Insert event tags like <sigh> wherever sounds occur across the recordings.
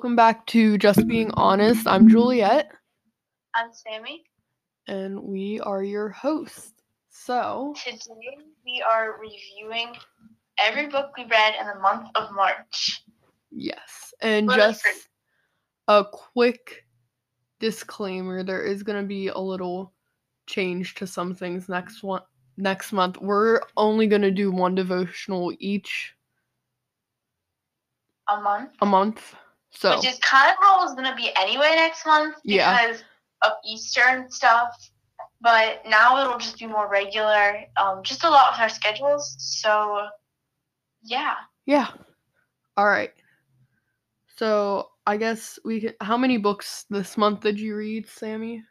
welcome back to Just Being Honest. I'm Juliet, I'm Sammy. and we are your hosts. So, Today we are reviewing every book we read in the month of March. yes, and What just a quick disclaimer: there is going to be a little change to some things next one next month. We're only going to do one devotional each A month. a month. So, Which is kind of how it's gonna be anyway next month Yeah. because of Easter and stuff. But now it'll just be more regular. Um, just a lot with our schedules. So yeah. yeah. All right. So, I guess we can how many books this month did you read, Sammy?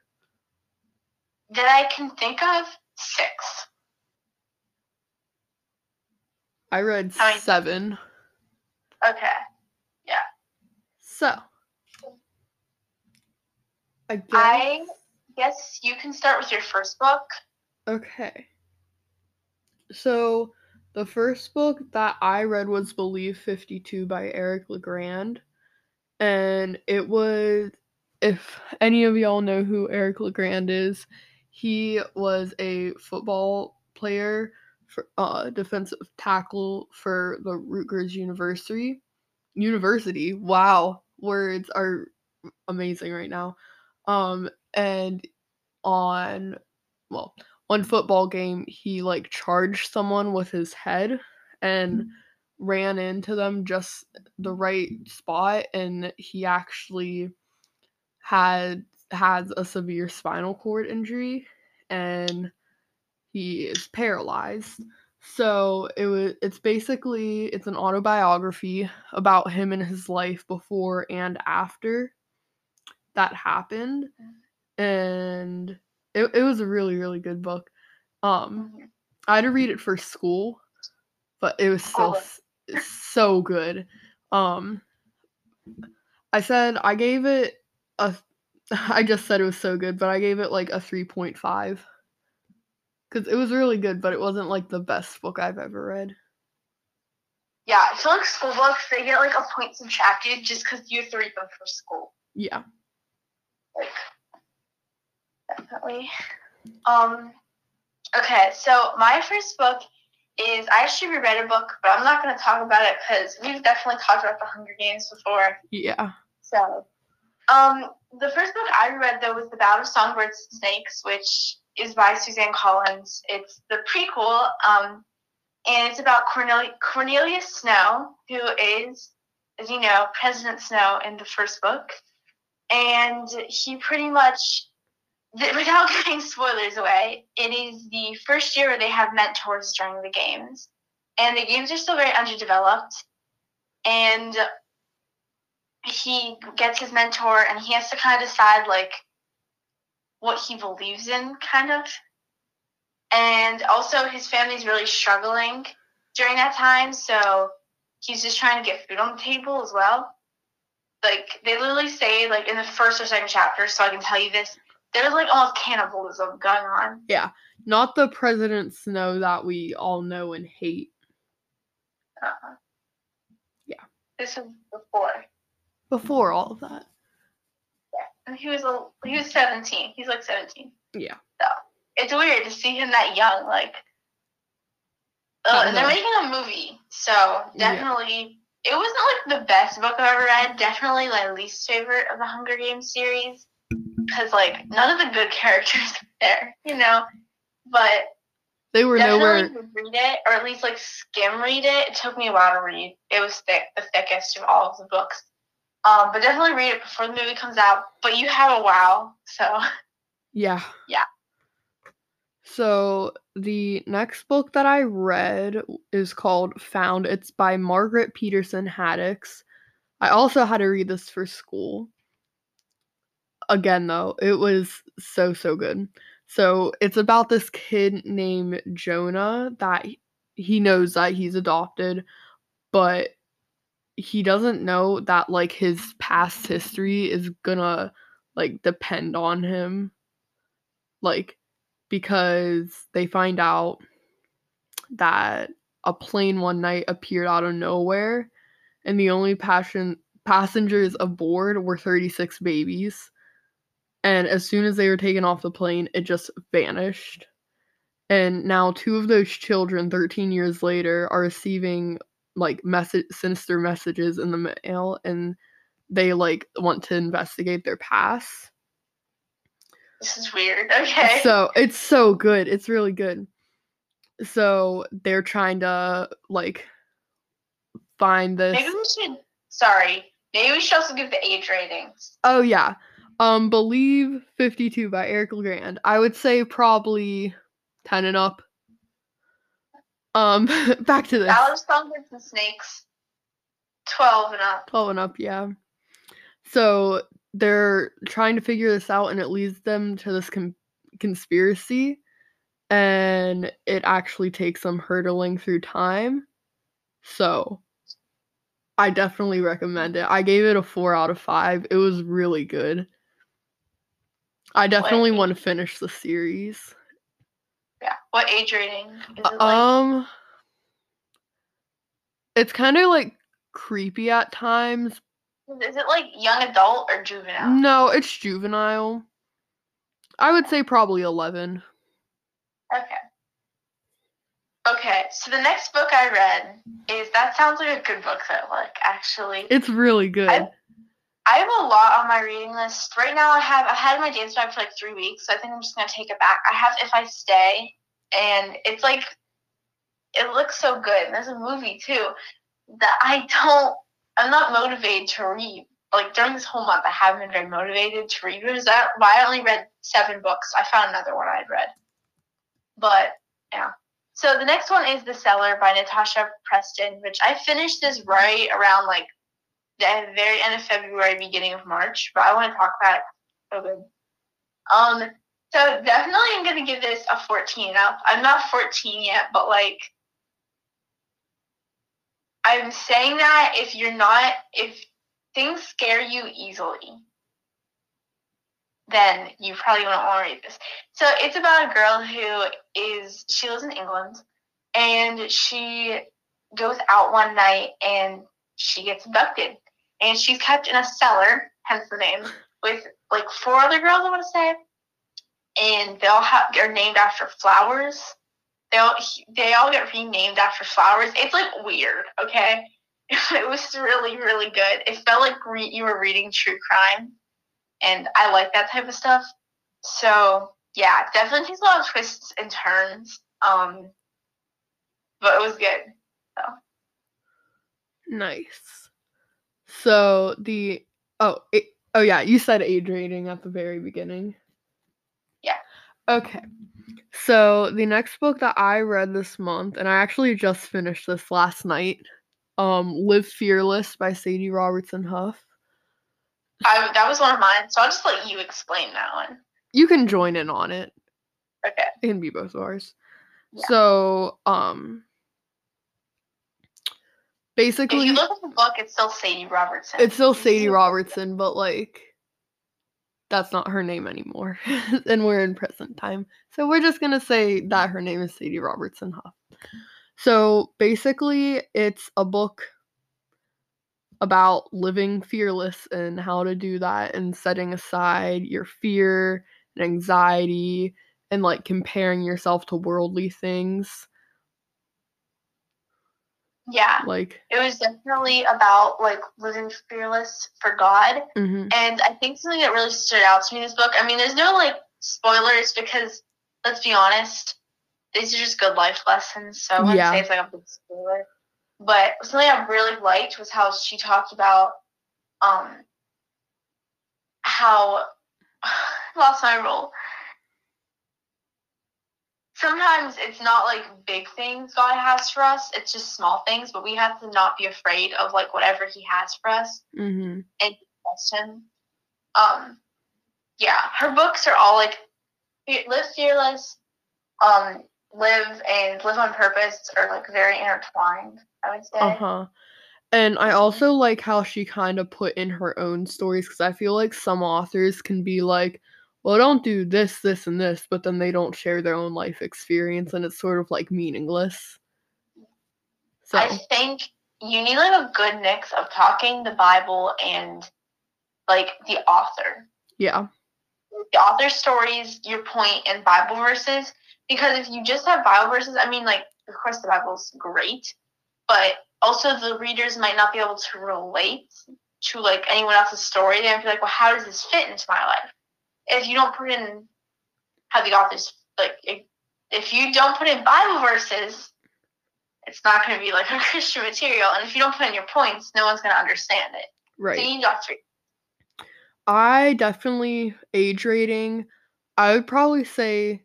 That I can think of six. I read seven. Okay. So, I guess. I guess you can start with your first book. Okay. So, the first book that I read was Believe 52 by Eric LeGrand. And it was, if any of y'all know who Eric LeGrand is, he was a football player, for, uh, defensive tackle for the Rutgers University. University. Wow, words are amazing right now. Um, and on, well, one football game, he like charged someone with his head and ran into them just the right spot, and he actually had has a severe spinal cord injury, and he is paralyzed. So it was it's basically it's an autobiography about him and his life before and after that happened. And it, it was a really, really good book. Um I had to read it for school, but it was still Oh. so good. Um I said I gave it a <laughs> I just said it was so good, but I gave it like a 3.5 cuz it was really good, but it wasn't like the best book I've ever read. Yeah, I feel like school books they get like a point subtracted just because you have to read them for school. Yeah. Like definitely. Um okay, so my first book is I actually reread a book, but I'm not gonna talk about it because we've definitely talked about the Hunger Games before. Yeah. So um the first book I read though was The Ballad of Songbirds and Snakes, which is by Suzanne Collins. It's the prequel, um, and it's about Cornel- Cornelius Snow, who is, as you know, President Snow in the first book. And he pretty much, th- <laughs> without giving spoilers away, it is the first year where they have mentors during the games. And the games are still very underdeveloped. And he gets his mentor and he has to kind of decide, like, what he believes in, kind of. And also, his family's really struggling during that time, so he's just trying to get food on the table as well. Like, they literally say, like, in the first or second chapter, so I can tell you this, there's, like, almost cannibalism going on. Yeah. Not the President Snow that we all know and hate. Uh-huh. Yeah. This is before. Before all of that. He was, a, he was 17. He's, like, 17. Yeah. So it's weird to see him that young. Like, uh, and they're making a movie, so Yeah. definitely. It wasn't like the best book I've ever read. Definitely my least favorite of the Hunger Games series, because like none of the good <laughs> characters are there, you know. But They were definitely nowhere read it, or at least like skim read it. It took me a while to read. It was thick, the thickest of all of the books. Um, but definitely read it before the movie comes out. But you have a while, so Yeah. Yeah. So the next book that I read is called Found. It's by Margaret Peterson Haddix. I also had to read this for school. Again, though, it was so, so good. So it's about this kid named Jonah that he- he knows that he's adopted, but he doesn't know that like his past history is gonna like depend on him like because they find out that a plane one night appeared out of nowhere and the only passion passengers aboard were 36 babies. And as soon as they were taken off the plane, it just vanished. And now two of those children, 13 years later, are receiving like message sinister messages in the mail and they like want to investigate their past. This is weird. Okay. So it's so good. It's really good. So they're trying to like find this. Maybe we should. Sorry. Maybe we should also give the age ratings. Oh yeah. Um, believe 52 by Eric LeGrand. I would say probably 10 and up. Um, <laughs> back to this. Of Songbirds and Snakes. 12 and up. 12 and up, yeah. So they're trying to figure this out, and it leads them to this con- conspiracy. And it actually takes them hurtling through time. So I definitely recommend it. I gave it a four out of five. It was really good. I definitely want to finish the series. Yeah. What age rating is it like? Um, it's kind of like creepy at times. Is it like young adult or juvenile? No, it's juvenile. I would say probably 11. Okay. Okay, so the next book I read is that sounds like a good book though, like actually. It's really good. I, I have a lot on my reading list. Right now I have I had my dance bag for like three weeks, so I think I'm just gonna take it back. I have If I Stay and it's like it looks so good. And there's a movie too that I don't I'm not motivated to read. Like during this whole month I haven't been very motivated to read. Is that why I only read seven books? I found another one I'd read. But yeah. So the next one is The Cellar by Natasha Preston, which I finished this right around like the very end of February, beginning of March. But I want to talk about good. Um, so definitely I'm gonna give this a 14 up. I'm not 14 yet, but like I'm saying that if you're not if things scare you easily, then you probably won't want to read this. So it's about a girl who is she lives in England and she goes out one night and she gets abducted and she's kept in a cellar, hence the name, with like four other girls I want to say, and they all have—they're named after flowers. They all they all get renamed after flowers. It's like weird, okay? <laughs> It was really really good. It felt like re- you were reading true crime and I like that type of stuff. So yeah, definitely takes a lot of twists and turns. Um, but it was good. So nice. So the oh it, oh yeah, you said age rating at the very beginning. Yeah. Okay. So the next book that I read this month, and I actually just finished this last night, um, Live Fearless by Sadie Robertson Huff. I, that was one of mine, so I'll just let you explain that one. You can join in on it. Okay. It can be both of ours. Yeah. So, um, basically, if you look at the book, it's still Sadie Robertson. It's still Sadie Robertson, but like, that's not her name anymore, <laughs> and we're in present time. So we're just gonna say that her name is Sadie Robertson Huff. So basically, it's a book about living fearless and how to do that and setting aside your fear and anxiety and like comparing yourself to worldly things. Yeah. Like it was definitely about like living fearless for God. Mm-hmm. And I think something that really stood out to me in this book, I mean, there's no like spoilers because let's be honest, these are just good life lessons. So I wouldn't Yeah. say it's like a big spoiler. But something I really liked was how she talked about um how <sighs> lost my role. Sometimes it's not like big things God has for us, it's just small things, but we have to not be afraid of like whatever he has for us mm-hmm. and trust him. Um yeah, her books are all like Live Fearless, um, Live and Live on Purpose are like very intertwined, I would say. Uh-huh. And I also like how she kind of put in her own stories because I feel like some authors can be like, well, don't do this, this, and this, but then they don't share their own life experience and it's sort of like meaningless. So, I think you need like a good mix of talking the Bible and like the author. Yeah. The author stories, your point, and Bible verses. Because if you just have Bible verses, I mean, like, of course, the Bible's great, but also the readers might not be able to relate to like anyone else's story. They might be like, well, how does this fit into my life? If you don't put in how the authors like, if you don't put in Bible verses, it's not going to be like <laughs> a Christian material. And if you don't put in your points, no one's going to understand it. Right. So you need. I definitely age rating. I would probably say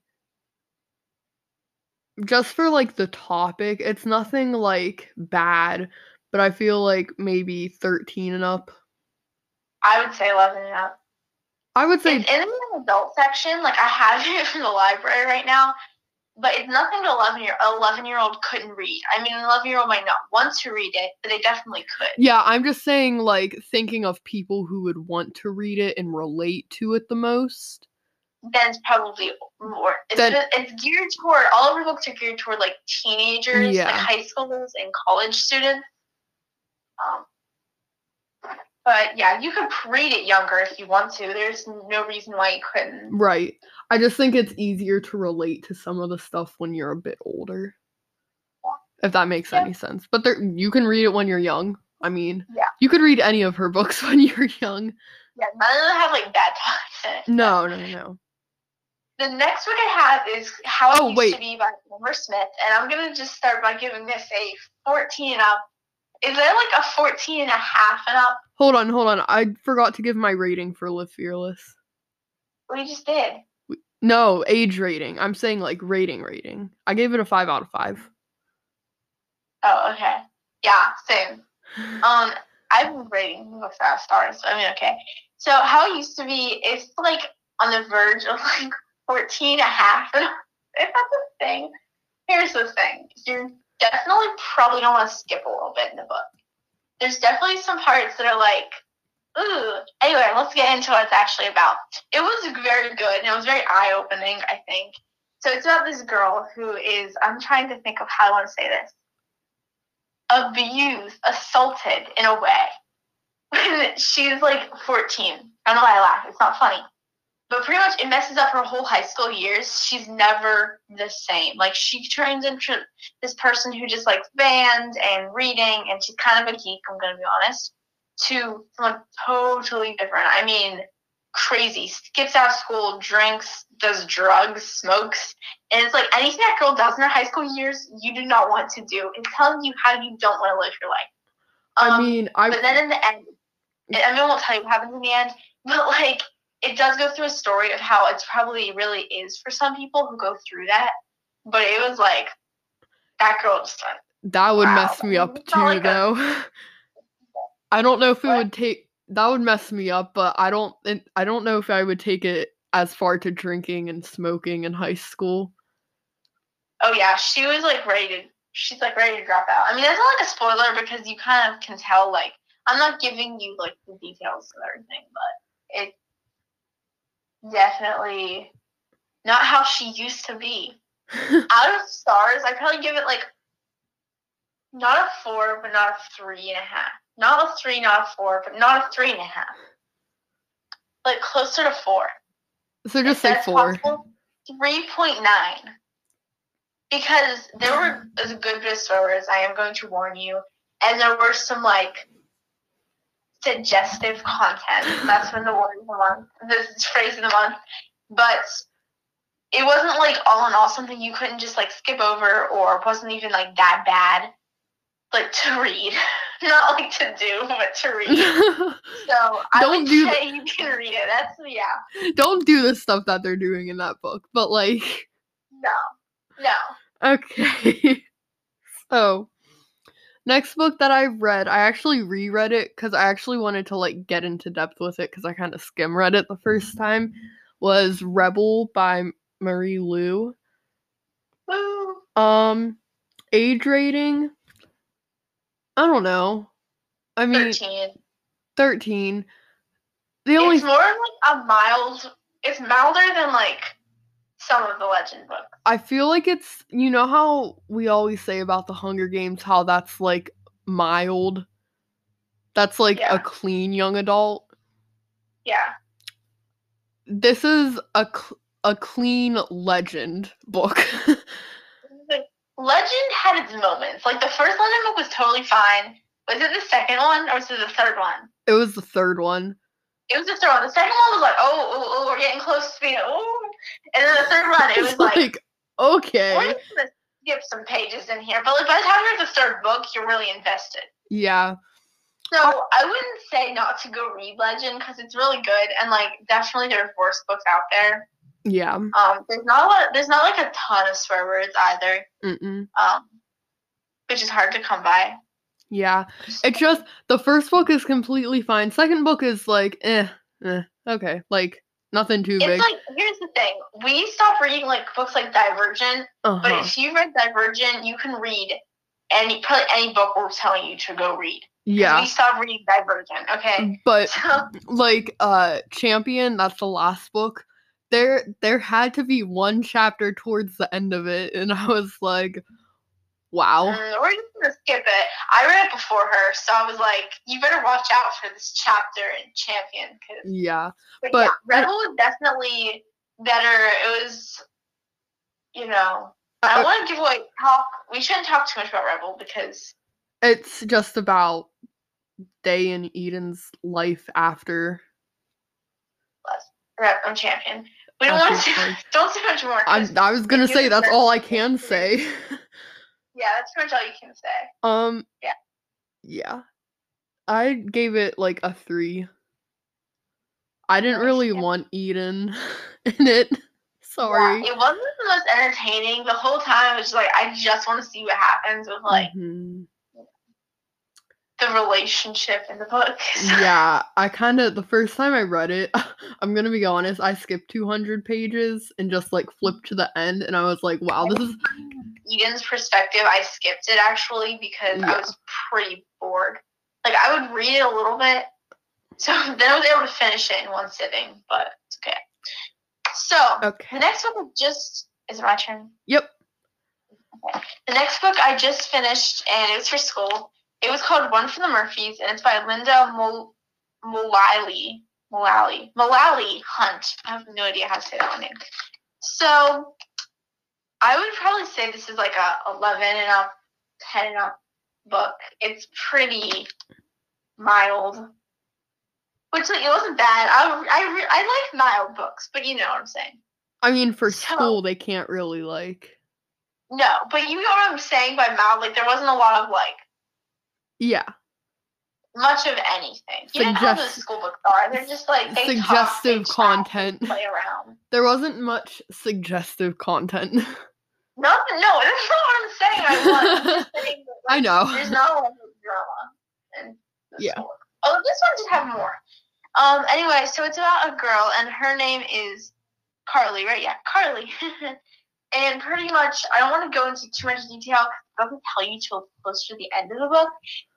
just for like the topic, it's nothing like bad, but I feel like maybe 13 and up. I would say 11 and up. I would say It's in the adult section. Like I have <laughs> it from the library right now, but it's nothing to 11 year 11 year old couldn't read. I mean, an 11 year old might not want to read it, but they definitely could. Yeah, I'm just saying like thinking of people who would want to read it and relate to it the most. Then it's probably more. It's, Then- it's geared toward all of our books are geared toward like teenagers, Yeah. like high schoolers, and college students. Um, but yeah, you could read it younger if you want to. There's no reason why you couldn't. Right. I just think it's easier to relate to some of the stuff when you're a bit older. If that makes Yeah. any sense. But there you can read it when you're young. I mean, Yeah. you could read any of her <laughs> books when you're young. Yeah, none of them have like bad it. No, no, no. The next book I have is How It Oh, Used wait. to Be by Amber Smith, and I'm gonna just start by giving this a 14 and up. Is there like a 14 and a half and up? Hold on, hold on. I forgot to give my rating for Live Fearless. We just did. No, age rating. I'm saying like rating rating. I gave it a 5 out of 5. Oh, okay. Yeah, same. Um, I've been rating books out of stars. So I mean, okay. So How It Used to Be it's like on the verge of <laughs> like 14 and a half. <laughs> If that's a thing, here's the thing. You're definitely probably gonna want to skip a little bit in the book. There's definitely some parts that are like, ooh. Anyway, let's get into what it's actually about. It was very good and it was very eye opening, I think. So it's about this girl who is, I'm trying to think of how I want to say this abused, assaulted in a way. <laughs> She's like 14. I don't know why I laugh. It's not funny. But pretty much it messes up her whole high school years. She's never the same. Like she turns into this person who just likes bands and reading and she's kind of a geek, I'm gonna be honest, to someone totally different. I mean, crazy. Skips out of school, drinks, does drugs, smokes, and it's like anything that girl does in her high school years, you do not want to do. It's telling you how you don't want to live your life. I Um, mean, I but then in the end, I mean, I won't tell you what happens in the end, but like it does go through a story of how it's probably really is for some people who go through that. But it was like that girl just like that would wow. mess me up too like though. <laughs> I don't know if it What? would take that would mess me up, but I don't I don't know if I would take it as far to drinking and smoking in high school. oh yeah, she was like ready to she's like ready to drop out. I mean that's not like a spoiler because you kind of can tell like I'm not giving you like the details of everything, but it definitely not how she used to be. <laughs> out of stars, I probably give it like not a four, but not a three and a half. Not a three, not a four, but not a three and a half. Like closer to four. so just say four. Three point nine. Because there were a good bit of spoilers, I am going to warn you. And there were some like suggestive content. That's when the word of the month, this phrase of the month. But it wasn't like all in all something you couldn't just like skip over or wasn't even like that bad. Like to read. <laughs> Not like to do, but to read. <laughs> So I Don't do say you can read it. That's yeah. don't do the stuff that they're doing in that book, but like No. No. <laughs> Okay. so, next book that I read, I actually reread it because I actually wanted to like get into depth with it because I kind of skim read it the first time. Was Rebel by Marie Lu. Woo. Um, age rating. I don't know. I mean, 13. 13. The only it's more like a mild. It's milder than like some of the legend books. I feel like it's you know how we always say about the Hunger Games how that's like mild. That's like Yeah. a clean young adult. Yeah. This is a cl- a clean legend book. Legend had its moments. Like the first Legend book was totally fine. Was it the second one or was it the third one? it was the third one. It was the third one. The second one was like, oh, oh, oh we're getting close to being, oh. And then the third one, it was like, like we're okay. just gonna skip some pages in here. But like by the time you're at the third book, you're really invested. Yeah. So I wouldn't say not to go read Legend because it's really good and like definitely there's worse books out there. Yeah. Um, there's not a lot. There's not like a ton of swear words either. Mm-mm. Um, which is hard to come by. Yeah. It's just the first book is completely fine. Second book is like eh, eh okay, like nothing too It's big. like thing: we stopped reading like books like Divergent, but uh-huh. if you read Divergent, you can read any probably any book we're telling you to go read. Yeah. we stopped reading Divergent. Okay, But so <laughs> like uh Champion, that's the last book. There there had to be one chapter towards the end of it and I was like wow. mm, we're just gonna skip it. I read it before her, so I was like, you better watch out for this chapter in Champion because Yeah. But, But- yeah, Rebel was definitely better. It was, you know, I Uh, don't want to give away talk. We shouldn't talk too much about Rebel because It's just about Day and Eden's life after I'm champion. We don't want to say <laughs> don't say much more. I I was gonna say that's all I can say say. <laughs> yeah, that's pretty much all you can say. um Yeah. Yeah. I gave it like a three. I didn't really yeah. want Eden <laughs> in it. Sorry. Yeah, it wasn't the most entertaining. The whole time it was just like I just want to see what happens with like Mhm. the relationship in the book. yeah, <laughs> I kind of the first time I read it, <laughs> I'm gonna be honest, I skipped 200 pages and just like flipped to the end, and I was like, wow, this is Eden's perspective, I skipped it actually because Yeah. I was pretty bored. Like I would read it a little bit, so <laughs> then I was able to finish it in one sitting. But it's okay. So the next book just is it my turn. Yep. Okay. The next book I just finished, and it was for school. It was called One for the Murphys, and it's by Lynda Mul- Mullaly. Mullaly. Mullaly Hunt. I have no idea how to say that one name. So I would probably say this is like a 11 and up, 10 and up book. It's pretty mild. Which like, it wasn't bad. I, I, re- I like mild books, but you know what I'm saying. I mean, for So- school, they can't really like. No, but you know what I'm saying by mild. Like there wasn't a lot of like Yeah. much of anything. You know how those school books are. They're just like they talk, Suggestive chat, content. play around. There wasn't much suggestive content. No, no, that's not what I'm saying. I want. <laughs> Saying that, I know. There's not a lot of drama. In this Yeah. book. Oh, this one just have more. Um. Anyway, so it's about a girl, and her name is Carly, right? Yeah, Carly. <laughs> and pretty much, I don't want to go into too much detail. It doesn't tell you till close to the end of the book.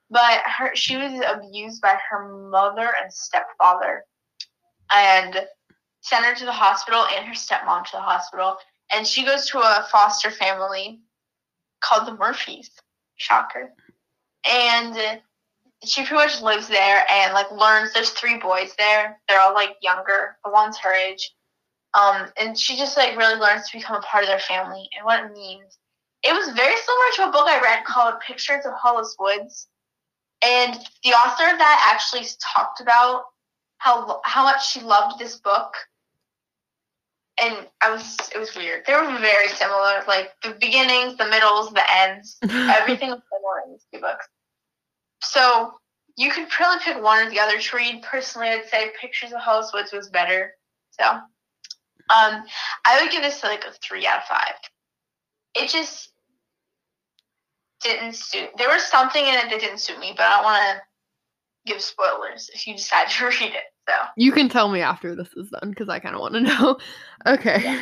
But her, she was abused by her mother and stepfather, and sent her to the hospital, and her stepmom to the hospital. And she goes to a foster family called the Murphys. Shocker. And she pretty much lives there and like learns there's three boys there. They're all like younger. The one's her age. Um, and she just like really learns to become a part of their family and what it means. It was very similar to a book I read called Pictures of Hollis Woods. And the author of that actually talked about how how much she loved this book. And I was it was weird. They were very similar, like the beginnings, the middles, the ends <laughs> everything was similar in these two books. So you could probably pick one or the other to read. Personally, I'd say Pictures of Hollis Woods was better. So, um, I would give this like a three out of five. It just didn't suit. There was something in it that didn't suit me, but I don't want to give spoilers if you decide <laughs> to read it. So, You can tell me after this is done because I kind of want to <laughs> know. Okay. Yeah.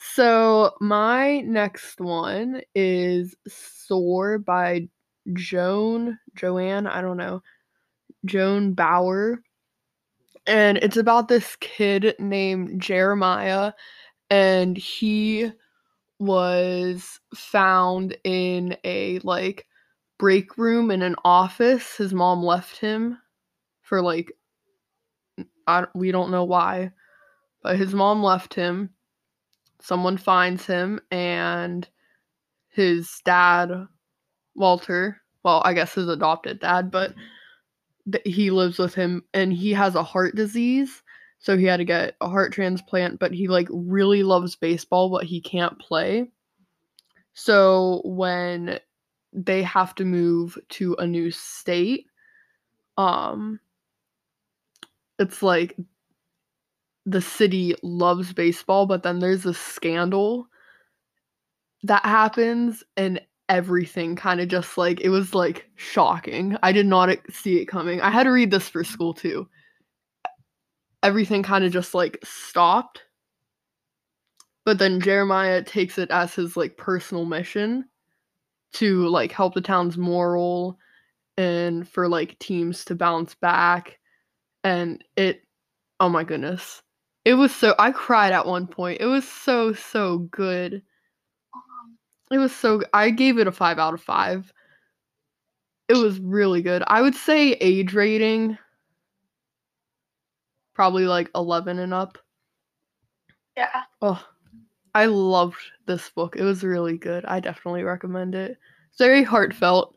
So my next one is Soar by Joan, Joanne, I don't know, Joan Bauer. And it's about this kid named Jeremiah, and he was found in a like break room in an office. His mom left him for like I we don't know why, but his mom left him. Someone finds him and his dad Walter, well, I guess his adopted dad, but th- he lives with him and he has a heart disease. So he had to get a heart transplant, but he like really loves baseball, but he can't play. So when they have to move to a new state, um it's like the city loves baseball, but then there's a scandal that happens and everything kind of just like it was like shocking. I did not see it coming. I had to read this for school too. Everything kind of just like stopped. But then Jeremiah takes it as his like personal mission to like help the town's moral and for like teams to bounce back and it oh my goodness. It was so I cried at one point. It was so so good. It was so I gave it a 5 out of 5. It was really good. I would say age rating probably like 11 and up. Yeah. Oh, I loved this book. It was really good. I definitely recommend it. It's very heartfelt.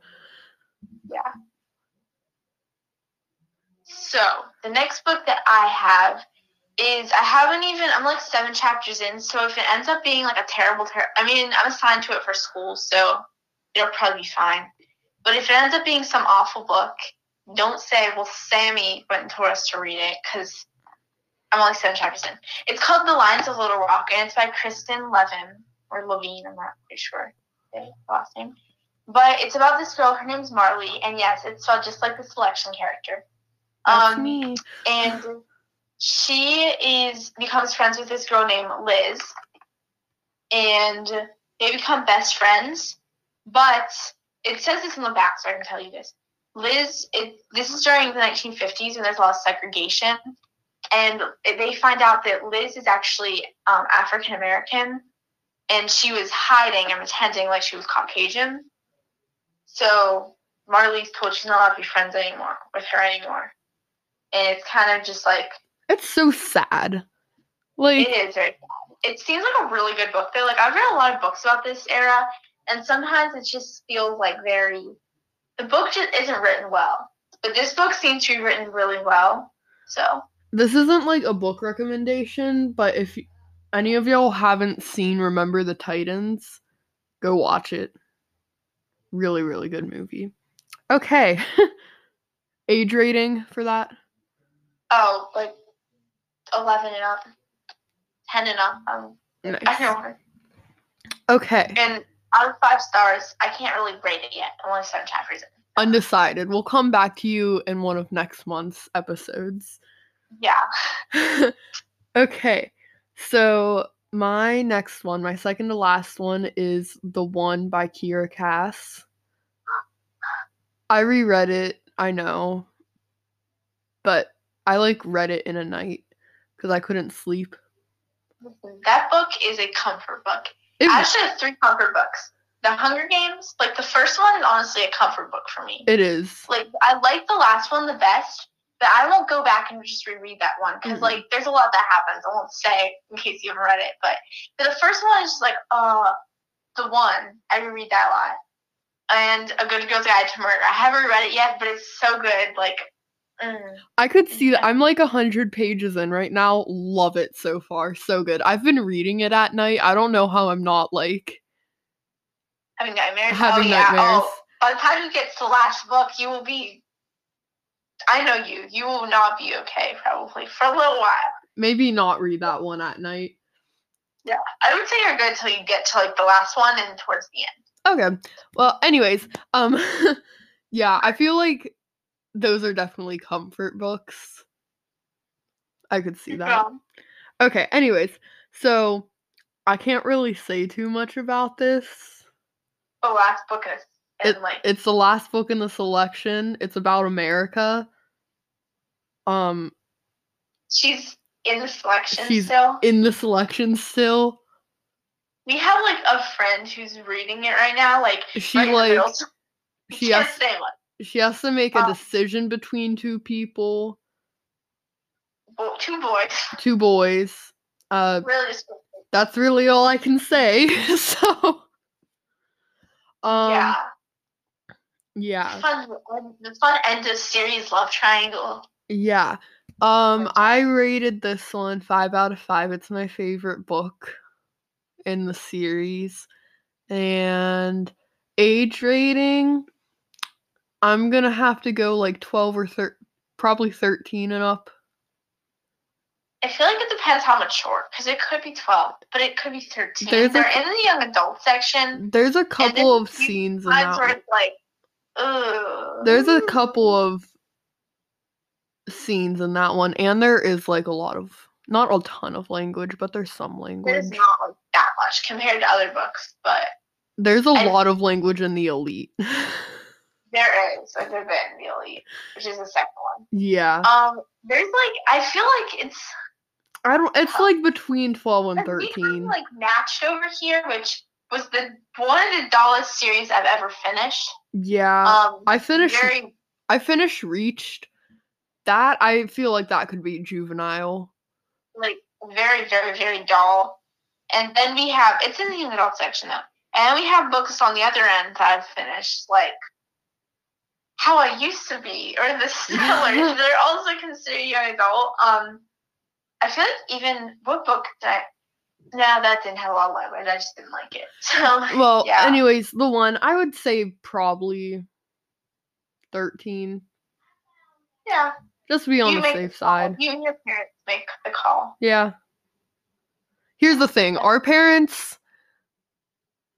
Yeah. So the next book that I have is I haven't even I'm like seven chapters in, so if it ends up being like a terrible ter- I mean, I'm assigned to it for school, so it'll probably be fine. But if it ends up being some awful book, don't say, well, Sammy went and told us to read it, because I'm only seven chapters in. It's called The Lions of Little Rock, and it's by Kristin Levin, or Levine, I'm not pretty sure the last name. But it's about this girl, her name's Marley, and yes, it's spelled just like the selection character. That's Um, me. and she is becomes friends with this girl named Liz, and they become best friends. But it says this in the back, so I can tell you this. Liz, it, this is during the 1950s, when there's a lot of segregation, and they find out that Liz is actually um, African American, and she was hiding and pretending like she was Caucasian. So Marley's told she's not allowed to be friends anymore with her anymore, and it's kind of just like It's so sad. Like it is very sad. It seems like a really good book though. Like I've read a lot of books about this era, and sometimes it just feels like very. The book just isn't written well, but this book seems to be written really well. So this isn't like a book recommendation, but if y- any of y'all haven't seen Remember the Titans, go watch it. Really, really good movie. Okay. <laughs> Age rating for that? oh, like eleven and up, ten and up. Um, I Nice. don't know. Okay. And out of five stars, I can't really rate it yet. I'm only seven chapters in. Undecided. We'll come back to you in one of next month's episodes. Yeah. <laughs> okay. So my next one, my second to last one is The One by Kiera Cass. I reread it, I know. But I like read it in a night because I couldn't sleep. That book is a comfort book. It, I actually have three comfort books. The Hunger Games, like the first one is honestly a comfort book for me. it is. Like I like the last one the best, but I won't go back and just reread that one because Mhm. like there's a lot that happens. I won't say in case you haven't read it, but but the first one is just like uh the one I reread that a lot. And A Good Girl's Guide to Murder. I haven't read it yet, but it's so good. Like. I could see that. I'm like a hundred pages in right now. Love it so far. So good. I've been reading it at night. I don't know how I'm not like having nightmares. having oh, yeah. nightmares. Oh, by the time you get to the last book, you will be. I know you. You will not be okay probably for a little while. Maybe not read that one at night. Yeah, I would say you're good till you get to like the last one and towards the end. Okay. Well, anyways, um <laughs> yeah, I feel like those are definitely comfort books. I could see that. Um, Okay, anyways. So I can't really say too much about this. the last book is and like It's the last book in the selection. It's about America. Um she's in the selection She's still. in the selection still. we have like a friend who's reading it right now. Like She right in the like she has say much. She has to make a Um, decision between two people, two boys. two boys. Uh, Really that's really all I can say. <laughs> so, um, yeah. yeah, Fun the fun end of series love triangle. yeah. Um, I rated this one five out of five. It's my favorite book in the series, and age rating. I'm gonna have to go like twelve or thir- probably thirteen and up. I feel like it depends how mature, because it could be 12, but it could be 13. There's a- They're in the young adult section. There's a couple of scenes in that. where it's like, ugh. There's a couple of scenes in that one, and there is like a lot of not a ton of language, but there's some language. There's not like that much compared to other books, but There's a I- lot of language in the elite. <laughs> there is a the elite, which is the second one. yeah. Um, there's like I feel like it's I don't it's like between 12 and 13. like matched over here, which was the one of the dullest series I've ever finished. Yeah. Um, I finished very I finished Reached. That I feel like that could be juvenile. like very very very dull. And then we have it's in the young adult section though, and we have books on the other end that I've finished like. How I used to be, or the Stellars. <laughs> They're also considered young adult. Um, I feel like even what book did I? No, that didn't have a lot of language. I just didn't like it. <laughs> So Well, yeah. anyways, the one I would say probably 13. yeah, Just to be on You the safe the side. You and your parents make the call. Yeah. Here's the thing. Our parents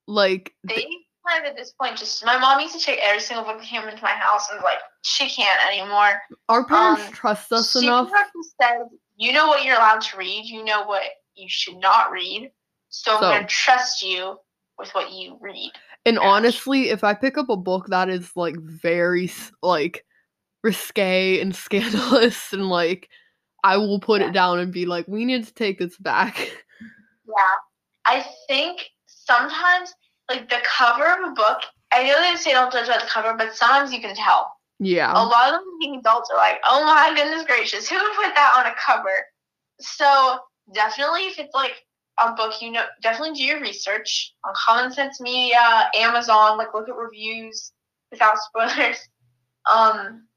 like They th- kind of at this point just my mom used to take every single book that came into my house and like she can't anymore. our parents um, trust us she enough. much said, "You know what you're allowed to read. You know what you should not read. So, So- I'm going to trust you with what you read." And Gosh. honestly, if I pick up a book that is like very like risque and <laughs> scandalous and like I will put Yeah. it down and be like, we need to take this back. Yeah, I think sometimes like the cover of a book. I know they say don't judge by the cover, but sometimes you can tell. yeah. a lot of adults are like, oh my goodness gracious, who would put that on a cover? So definitely, if it's like a book, you know, definitely do your research on Common Sense Media, Amazon, like look at reviews without spoilers. Um.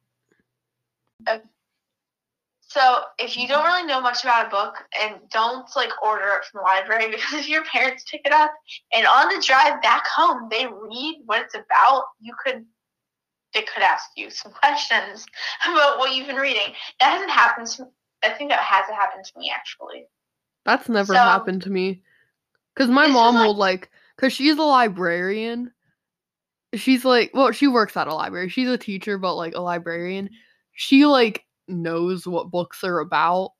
So if you don't really know much about a book, and don't like order it from the library <laughs> because if your parents pick it up and on the drive back home they read what it's about, you could they could ask you some <laughs> questions about what you've been reading. That hasn't happened to I think that hasn't happened to me actually. That's never So- happened to me. Cause my mom like- will like, cause she's a librarian. She's like, well, she works at a library. She's a teacher, but like a librarian. She like knows what books are about.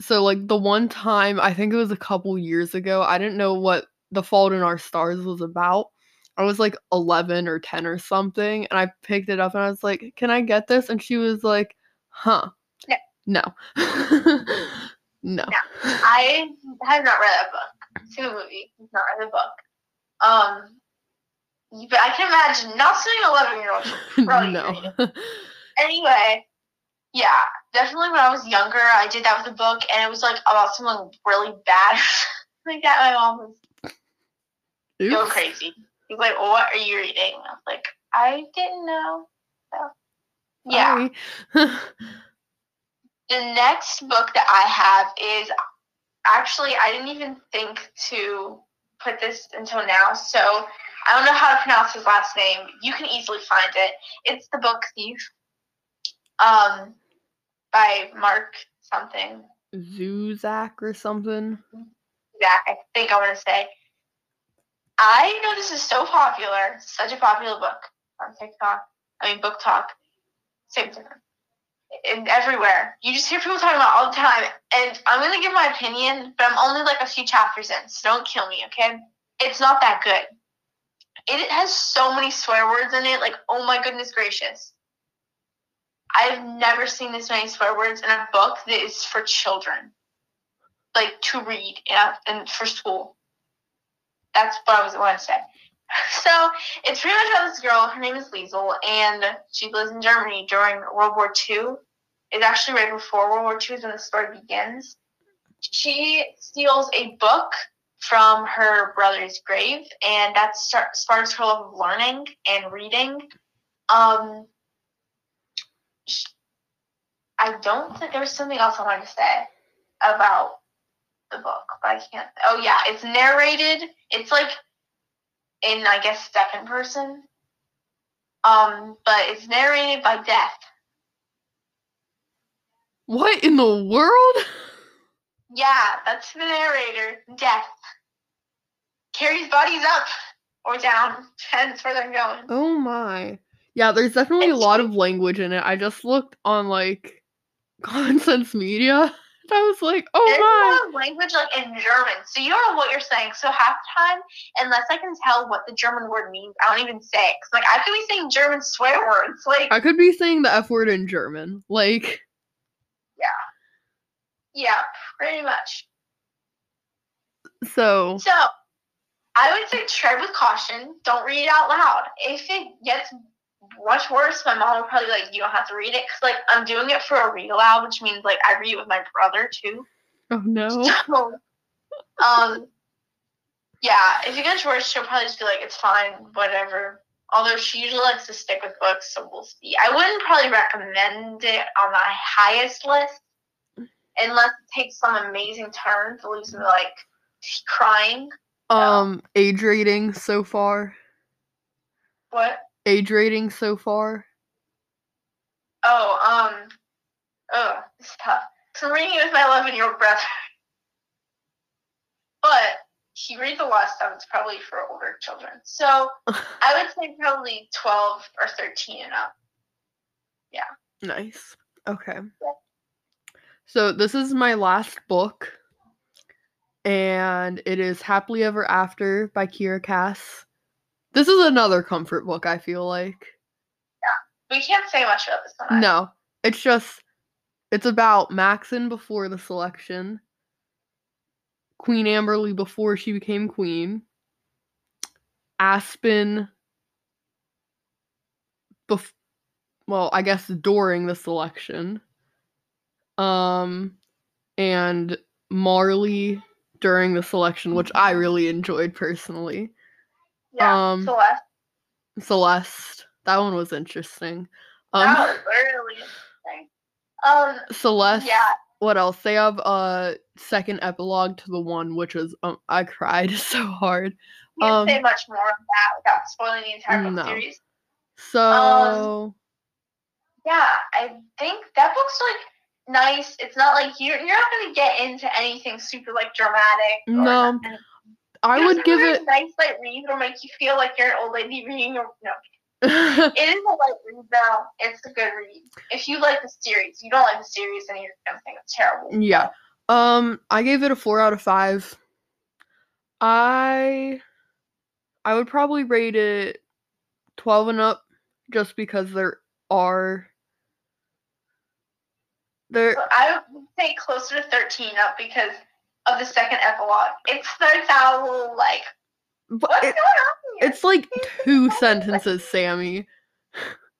So like the one time, I think it was a couple years ago, I didn't know what The Fault in Our Stars was about. I was like 11 or 10 or something, and I picked it up and I was like, "Can I get this?" And she was like, "Huh? No. <laughs> No, no." I have not read that book. Seen the movie, not read the book. Um, but I can imagine not seeing an eleven year old. No. Anyway, yeah, definitely when I was younger, I did that with a book, and it was like about someone really bad. <laughs> like that, my mom was go crazy. He's like, "What are you reading?" I was like, "I didn't know." So, yeah. <laughs> The next book that I have is actually I didn't even think to put this until now, so I don't know how to pronounce his last name. You can easily find it. It's the book Thief, um, by Mark something. Zusak or something. Zach, I think I want to say. I know this is so popular, such a popular book on TikTok. I mean, BookTok, same thing. And everywhere, you just hear people talking about it all the time. And I'm gonna give my opinion, but I'm only like a few chapters in, so don't kill me, okay? It's not that good. It has so many swear words in it, like oh my goodness gracious. I've never seen this many swear words in a book that is for children like to read yeah, and for school. That's what I was going to say. So it's pretty much about this girl. Her name is Liesel, and she lives in Germany during World War II. It's actually right before World War II is when the story begins. She steals a book from her brother's grave, and that start, sparks her love of learning and reading. Um, I don't think there was something else I wanted to say about the book, but I can't. Oh yeah, it's narrated. It's like in I guess second person. Um, but it's narrated by Death. What in the world? Yeah, that's the narrator, Death. Carries bodies up or down, <laughs> depends where they're going. Oh my. Yeah, there's definitely a lot of language in it. I just looked on like <laughs> Common Sense Media. And I was like, oh There's a lot of language like in German, so you don't know what you're saying. So half the time, unless I can tell what the German word means, I don't even say it. like I could be saying German swear words, like I could be saying the F word in German. Like, Yeah. yeah, pretty much. so So, I would say tread with caution. Don't read it out loud. If it gets much worse, my mom will probably be like, you don't have to read it. Because, like, I'm doing it for a read aloud, which means, like, I read it with my brother, too. oh no. So, um, yeah, if it gets worse, she'll probably just be like, it's fine, whatever. Although she usually likes to stick with books, so we'll see. I wouldn't probably recommend it on my highest list unless it takes some amazing turn that leaves me, like, crying. Um, age rating so far. What? Age rating so far. Oh, um, oh, it's tough. So reading it with my 11 year old brother. <laughs> But he reads a lot of stuff. It's probably for older children. So <laughs> I would say probably 12 or 13 and up. Yeah. Nice. Okay. So this is my last book, and it is Happily Ever After by Kiera Cass. This is another comfort book, I feel like. Yeah. We can't say much about this one. No, it's just it's about Maxon before the selection, Queen Amberly before she became queen, Aspen bef- well, I guess during the selection. Um and Marlee during the selection, which I really enjoyed personally. Yeah, um, Celeste. Celeste, that one was interesting. Um that was really interesting. Um, Celeste yeah, what else? They have a second epilogue to the one which was um, I cried <laughs> so hard. we can't Um, say much more of that without spoiling the entire book no. series. So Yeah, I think that book's like nice. It's not like you're you're not gonna get into anything super like dramatic. No, nothing. I It's would give a it nice light read. It'll make you feel like you're an old lady reading. A, no, <laughs> it is a light read though. It's a good read. If you like the series, you don't like the series, then you're gonna think it's terrible. yeah. Um I gave it a 4 out of 5. I I would probably rate it 12 and up just because there are there I would say closer to thirteen up because of the second epilogue. It starts out a little like what's it, going on here? it's like two sentences, Sammy.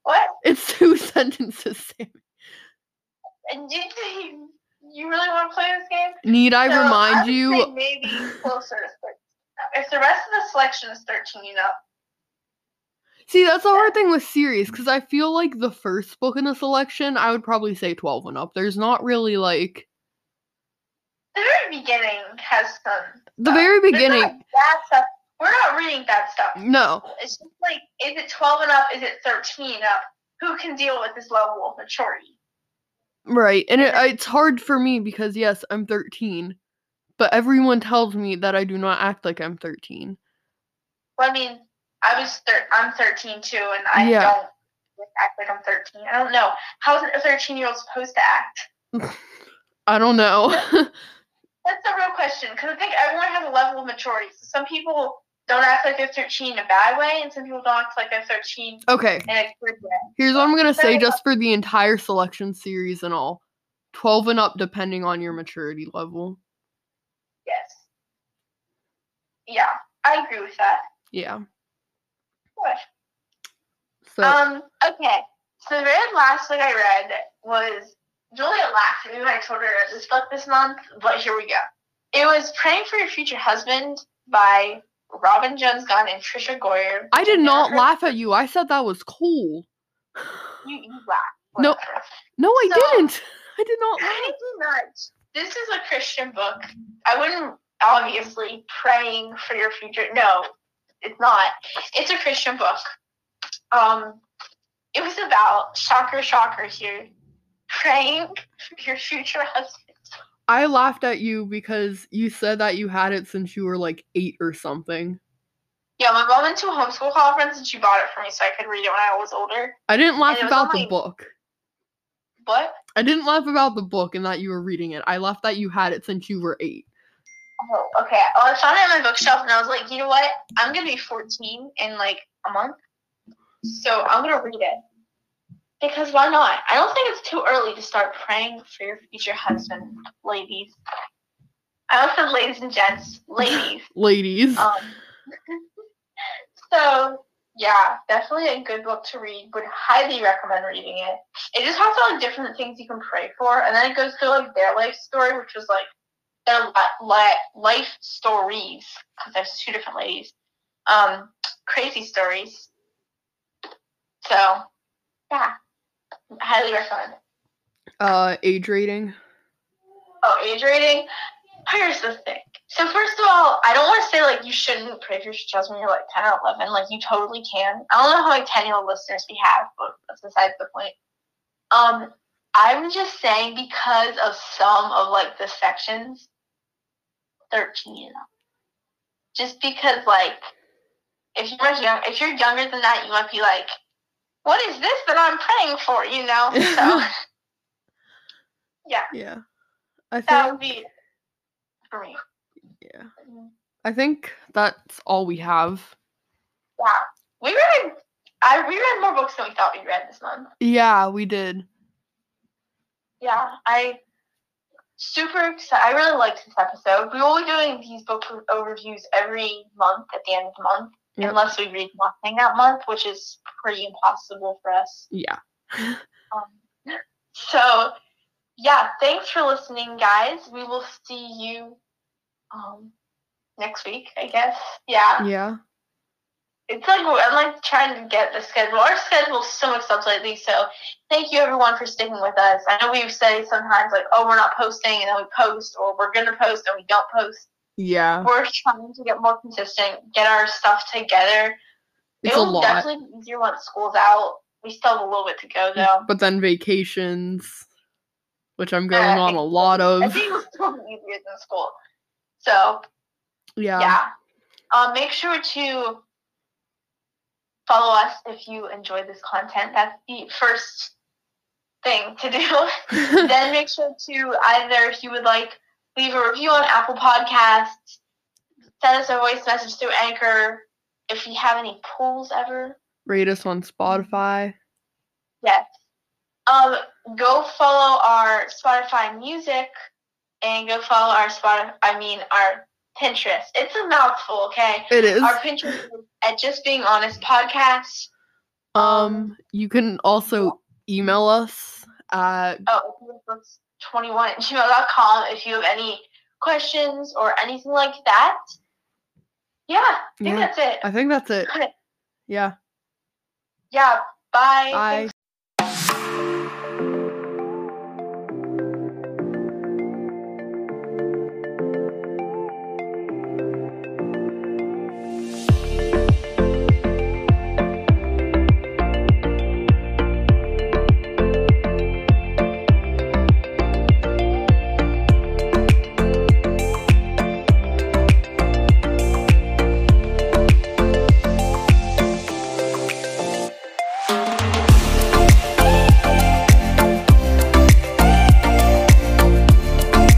what? It's two sentences, Sammy. And you, you, really want to play this game? Need I So, remind say you maybe closer to 13. If the rest of the selection is 13 you know. See, that's the hard thing with series because I feel like the first book in the selection, I would probably say 12 and up. There's not really like the very beginning has some. the very beginning. bad stuff. We're not reading that stuff. No, It's just like, is it 12 and up? Is it 13 up? Who can deal with this level of maturity? right. And it, it's hard for me because, yes, I'm 13, but everyone tells me that I do not act like I'm 13. Well, I mean, I was thir- I'm 13 too, and I Yeah. don't act like I'm 13. I don't know. How is a 13 year old supposed to act? <laughs> I don't know. <laughs> That's the real question because I think everyone has a level of maturity. So some people don't act like they're 13 in a bad way, and some people don't act like they're 13 okay, in a good way. here's what I'm going to say just for the entire selection series and all 12 and up, depending on your maturity level. Yes. Yeah, I agree with that. Yeah. So Um, okay. So the very last thing I read was Julia laughed at me when I told her read this book this month, but here we go. It was Praying for Your Future Husband by Robin Jones Gunn and Trisha Goyer. I did not laugh at you. I said that was cool. You, you laughed. No. whatever. No, I So- didn't. <laughs> I did not laugh. Thank you much. This is a Christian book. I wouldn't obviously praying for your future. No, it's not. It's a Christian book. Um, it was about shocker, shocker here, <laughs> praying for your future husband. I laughed at you because you said that you had it since you were like eight or something. Yeah, my mom went to a homeschool conference and she bought it for me so I could read it when I was older. I didn't laugh about the only- book. But I didn't laugh about the book and that you were reading it. I laughed that you had it since you were eight. oh, okay. Well, I found it on my bookshelf and I was like, you know what? I'm gonna be 14 in like a month, so I'm gonna read it. Because why not? I don't think it's too early to start praying for your future husband, ladies. I also said ladies and gents, <laughs> ladies. Ladies. Um, <laughs> so yeah, definitely a good book to read. Would highly recommend reading it. It just has all the different things you can pray for, and then it goes through like their life story, which was like their li- li- life stories because there's two different ladies. Um, crazy stories. So yeah, highly recommend. it. Uh age rating. Oh, age rating. Here's the thing. So first of all, I don't want to say like you shouldn't pray for your child when you're like 10 or 11. Like you totally can. I don't know how many 10 year old listeners we have, but that's besides the point. Um, I'm just saying because of some of like the sections, 13 and up. Just because like if you're much young, if you're younger than that, you might be like, what is this that I'm praying for? You know. <laughs> So yeah, Yeah. I that think would be for me. yeah. I think that's all we have. Yeah, we read. I we read more books than we thought we read this month. Yeah, we did. Yeah, I super excited. I really liked this episode. We will be doing these book overviews every month at the end of the month, Yep. unless we read nothing that month, which is pretty impossible for us. Yeah. <laughs> Um, so, yeah, thanks for listening, guys. We will see you um next week, I guess. Yeah. Yeah. it's like I'm like trying to get the schedule. Our schedule's so mixed up lately, so thank you everyone for sticking with us. I know we say sometimes like, oh, we're not posting, and then we post, or we're gonna post and we don't post. Yeah. We're trying to get more consistent, get our stuff together. It's it a will lot. definitely be easier once school's out. We still have a little bit to go though. But then vacations, which I'm going Yeah, on a lot of. I think it will still easier than school. So Yeah. yeah. Um, make sure to follow us if you enjoy this content. That's the first thing to do. <laughs> then make sure to either, if you would like, leave a review on Apple Podcasts, send us a voice message through Anchor. If you have any polls ever, Rate us on Spotify. yes. Um, go follow our Spotify music and go follow our Spotify, I mean, our Pinterest. It's a mouthful, okay? It is. Our Pinterest is at Just Being Honest Podcast. Um, you can also email us at Oh, 21 <laughs> at gmail.com if you have any questions or anything like that. Yeah, I think Yeah. that's it. I think that's it. <laughs> Yeah. Yeah, bye. Bye. Thanks